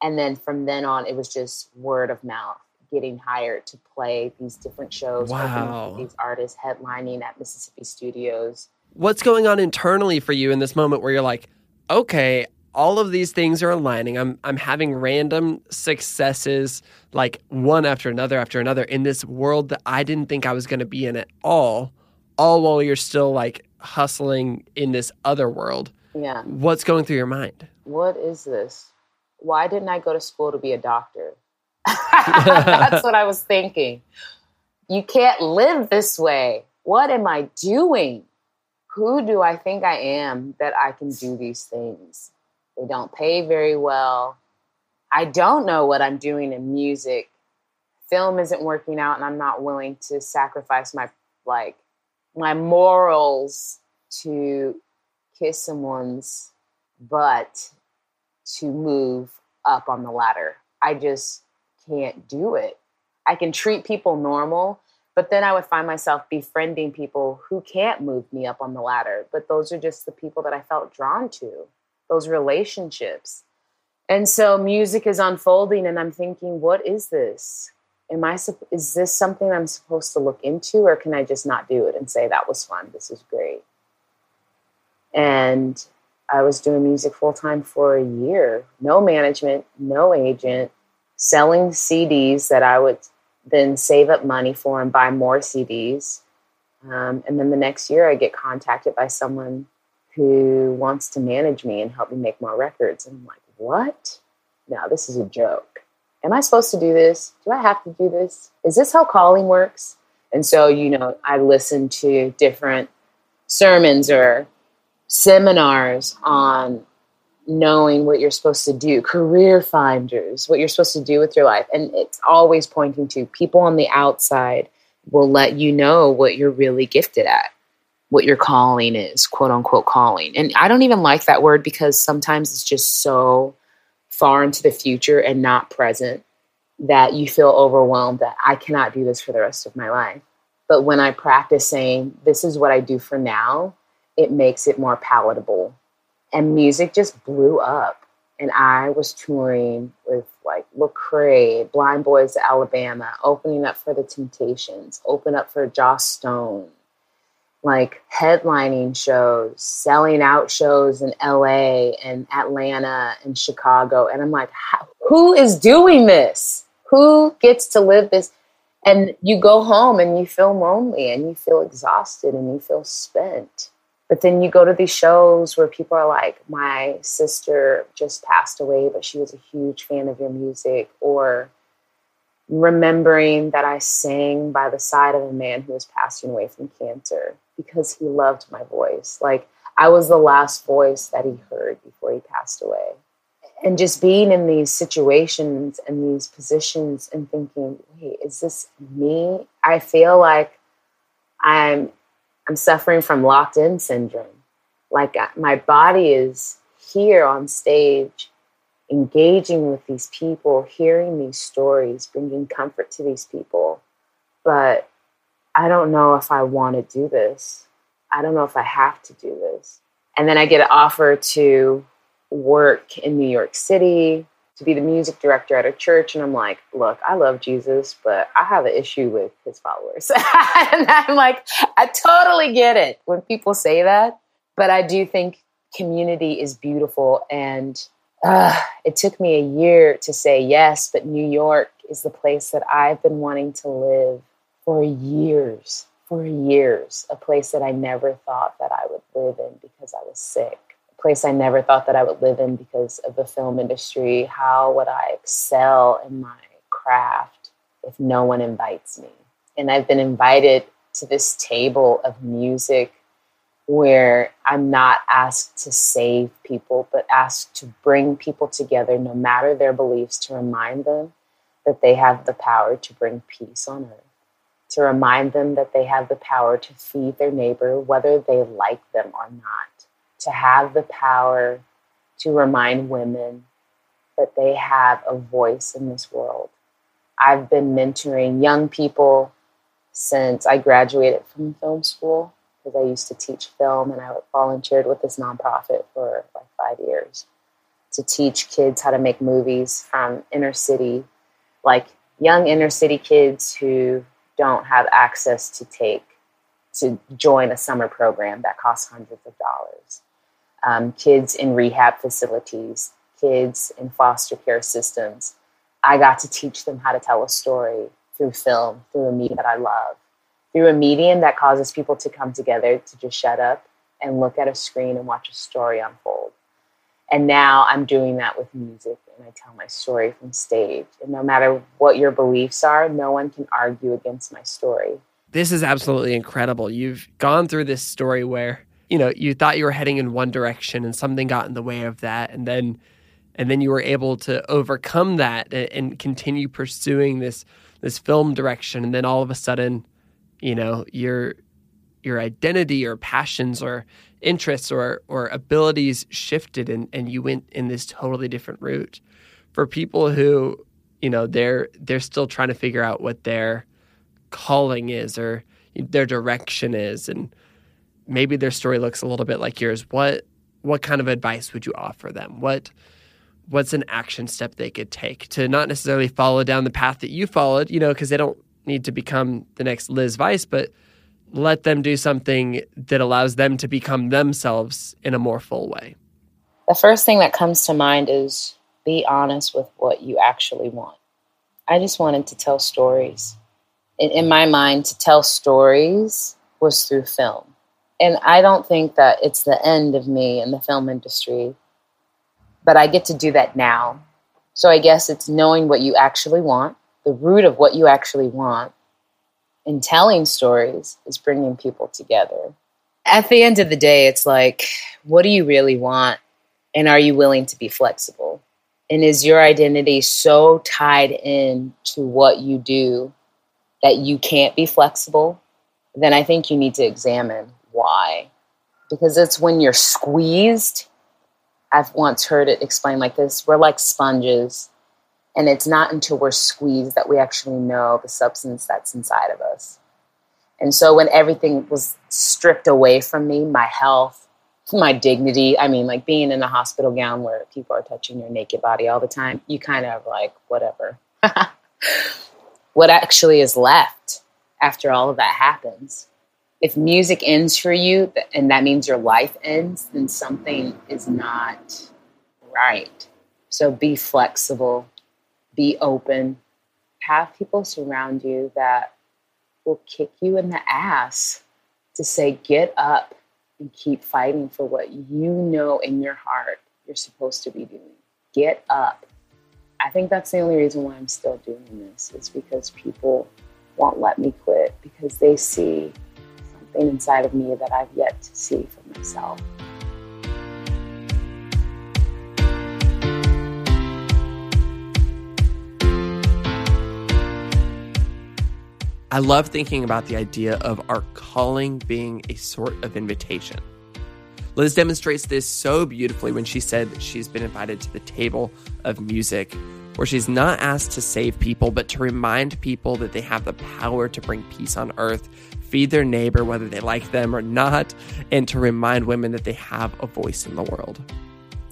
And then from then on, it was just word of mouth, getting hired to play these different shows. Wow. These artists headlining at Mississippi Studios. What's going on internally for you in this moment where you're like, okay, all of these things are aligning. I'm I'm having random successes like one after another after another in this world that I didn't think I was going to be in at all. All while you're still like hustling in this other world. Yeah. What's going through your mind? What is this? Why didn't I go to school to be a doctor? *laughs* That's what I was thinking. You can't live this way. What am I doing? Who do I think I am that I can do these things? They don't pay very well. I don't know what I'm doing in music. Film isn't working out and I'm not willing to sacrifice my like my morals to kiss someone's butt to move up on the ladder. I just can't do it. I can treat people normal, but then I would find myself befriending people who can't move me up on the ladder. But those are just the people that I felt drawn to those relationships. And so music is unfolding, and I'm thinking, what is this? Am I is this something I'm supposed to look into, or can I just not do it and say that was fun? This is great. And I was doing music full time for a year, no management, no agent, selling CDs that I would then save up money for and buy more CDs. Um, and then the next year, I get contacted by someone who wants to manage me and help me make more records. And I'm like, what? No, this is a joke. Am I supposed to do this? Do I have to do this? Is this how calling works? And so, you know, I listened to different sermons or seminars on knowing what you're supposed to do, career finders, what you're supposed to do with your life. And it's always pointing to people on the outside will let you know what you're really gifted at, what your calling is, quote unquote calling. And I don't even like that word because sometimes it's just so far into the future and not present that you feel overwhelmed that I cannot do this for the rest of my life. But when I practice saying, this is what I do for now, it makes it more palatable. And music just blew up. And I was touring with like Lecrae, Blind Boys of Alabama, opening up for the Temptations, open up for Joss Stone, like headlining shows, selling out shows in LA and Atlanta and Chicago. And I'm like, who is doing this? Who gets to live this? And you go home and you feel lonely and you feel exhausted and you feel spent. But then you go to these shows where people are like, my sister just passed away, but she was a huge fan of your music. Or remembering that I sang by the side of a man who was passing away from cancer because he loved my voice. Like I was the last voice that he heard before he passed away. And just being in these situations and these positions and thinking, wait, is this me? I feel like I'm I'm suffering from locked in syndrome. Like uh, my body is here on stage engaging with these people, hearing these stories, bringing comfort to these people. But I don't know if I want to do this. I don't know if I have to do this. And then I get an offer to work in New York City to be the music director at a church. And I'm like, look, I love Jesus, but I have an issue with his followers. *laughs* and I'm like, I totally get it when people say that. But I do think community is beautiful and uh, it took me a year to say yes, but New York is the place that I've been wanting to live for years, for years. A place that I never thought that I would live in because I was sick. A place I never thought that I would live in because of the film industry. How would I excel in my craft if no one invites me? And I've been invited to this table of music where I'm not asked to save people, but asked to bring people together, no matter their beliefs, to remind them that they have the power to bring peace on earth, to remind them that they have the power to feed their neighbor, whether they like them or not, to have the power to remind women that they have a voice in this world. I've been mentoring young people since I graduated from film school because I used to teach film and I volunteered with this nonprofit for like five years to teach kids how to make movies from inner city, like young inner city kids who don't have access to take to join a summer program that costs hundreds of dollars. Um, kids in rehab facilities, kids in foster care systems. I got to teach them how to tell a story through film, through a medium that I love through a medium that causes people to come together to just shut up and look at a screen and watch a story unfold. And now I'm doing that with music and I tell my story from stage. And no matter what your beliefs are, no one can argue against my story. This is absolutely incredible. You've gone through this story where, you know, you thought you were heading in one direction and something got in the way of that and then and then you were able to overcome that and, and continue pursuing this this film direction and then all of a sudden you know your your identity or passions or interests or or abilities shifted and and you went in this totally different route. For people who you know they're they're still trying to figure out what their calling is or their direction is and maybe their story looks a little bit like yours what what kind of advice would you offer them? What what's an action step they could take to not necessarily follow down the path that you followed you know because they don't need to become the next Liz Vice, but let them do something that allows them to become themselves in a more full way. The first thing that comes to mind is be honest with what you actually want. I just wanted to tell stories. In, in my mind, to tell stories was through film. And I don't think that it's the end of me in the film industry, but I get to do that now. So I guess it's knowing what you actually want, the root of what you actually want in telling stories is bringing people together. At the end of the day, it's like, what do you really want? And are you willing to be flexible? And is your identity so tied in to what you do that you can't be flexible? Then I think you need to examine why. Because it's when you're squeezed. I've once heard it explained like this we're like sponges. And it's not until we're squeezed that we actually know the substance that's inside of us. And so when everything was stripped away from me, my health, my dignity, I mean, like being in a hospital gown where people are touching your naked body all the time, you kind of like, whatever. *laughs* what actually is left after all of that happens? If music ends for you and that means your life ends, then something is not right. So be flexible, be open, have people surround you that will kick you in the ass to say, get up and keep fighting for what you know in your heart you're supposed to be doing. Get up. I think that's the only reason why I'm still doing this is because people won't let me quit because they see something inside of me that I've yet to see for myself. I love thinking about the idea of our calling being a sort of invitation. Liz demonstrates this so beautifully when she said that she's been invited to the table of music, where she's not asked to save people, but to remind people that they have the power to bring peace on earth, feed their neighbor, whether they like them or not, and to remind women that they have a voice in the world.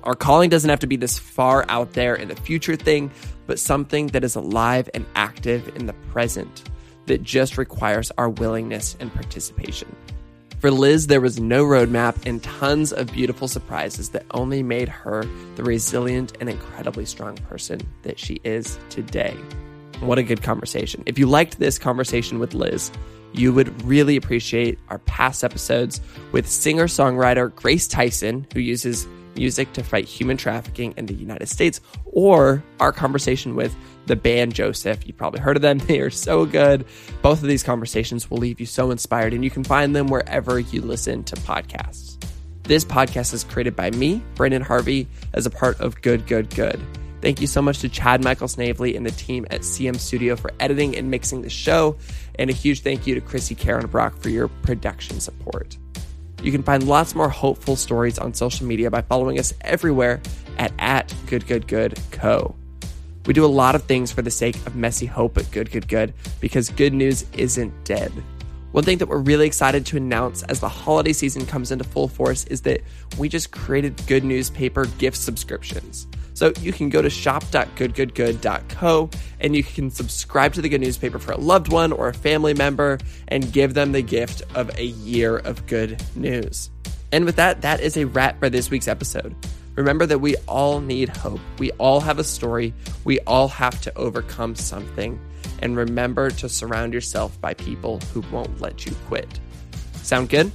Our calling doesn't have to be this far out there in the future thing, but something that is alive and active in the present that just requires our willingness and participation. For Liz, there was no roadmap and tons of beautiful surprises that only made her the resilient and incredibly strong person that she is today. What a good conversation. If you liked this conversation with Liz, you would really appreciate our past episodes with singer songwriter Grace Tyson, who uses music to fight human trafficking in the United States, or our conversation with the band Joseph. You've probably heard of them, *laughs* they are so good. Both of these conversations will leave you so inspired, and you can find them wherever you listen to podcasts. This podcast is created by me, Branden Harvey, as a part of Good, Good, Good. Thank you so much to Chad Michael Snavely and the team at CM Studio for editing and mixing the show. And a huge thank you to Chrissy Karen Brock for your production support. You can find lots more hopeful stories on social media by following us everywhere at, at GoodGoodGoodCo. We do a lot of things for the sake of messy hope at Good Good Good because good news isn't dead. One thing that we're really excited to announce as the holiday season comes into full force is that we just created good newspaper gift subscriptions. So you can go to shop.goodgoodgood.co and you can subscribe to the good newspaper for a loved one or a family member and give them the gift of a year of good news. And with that, that is a wrap for this week's episode. Remember that we all need hope. We all have a story. We all have to overcome something. And remember to surround yourself by people who won't let you quit. Sound good?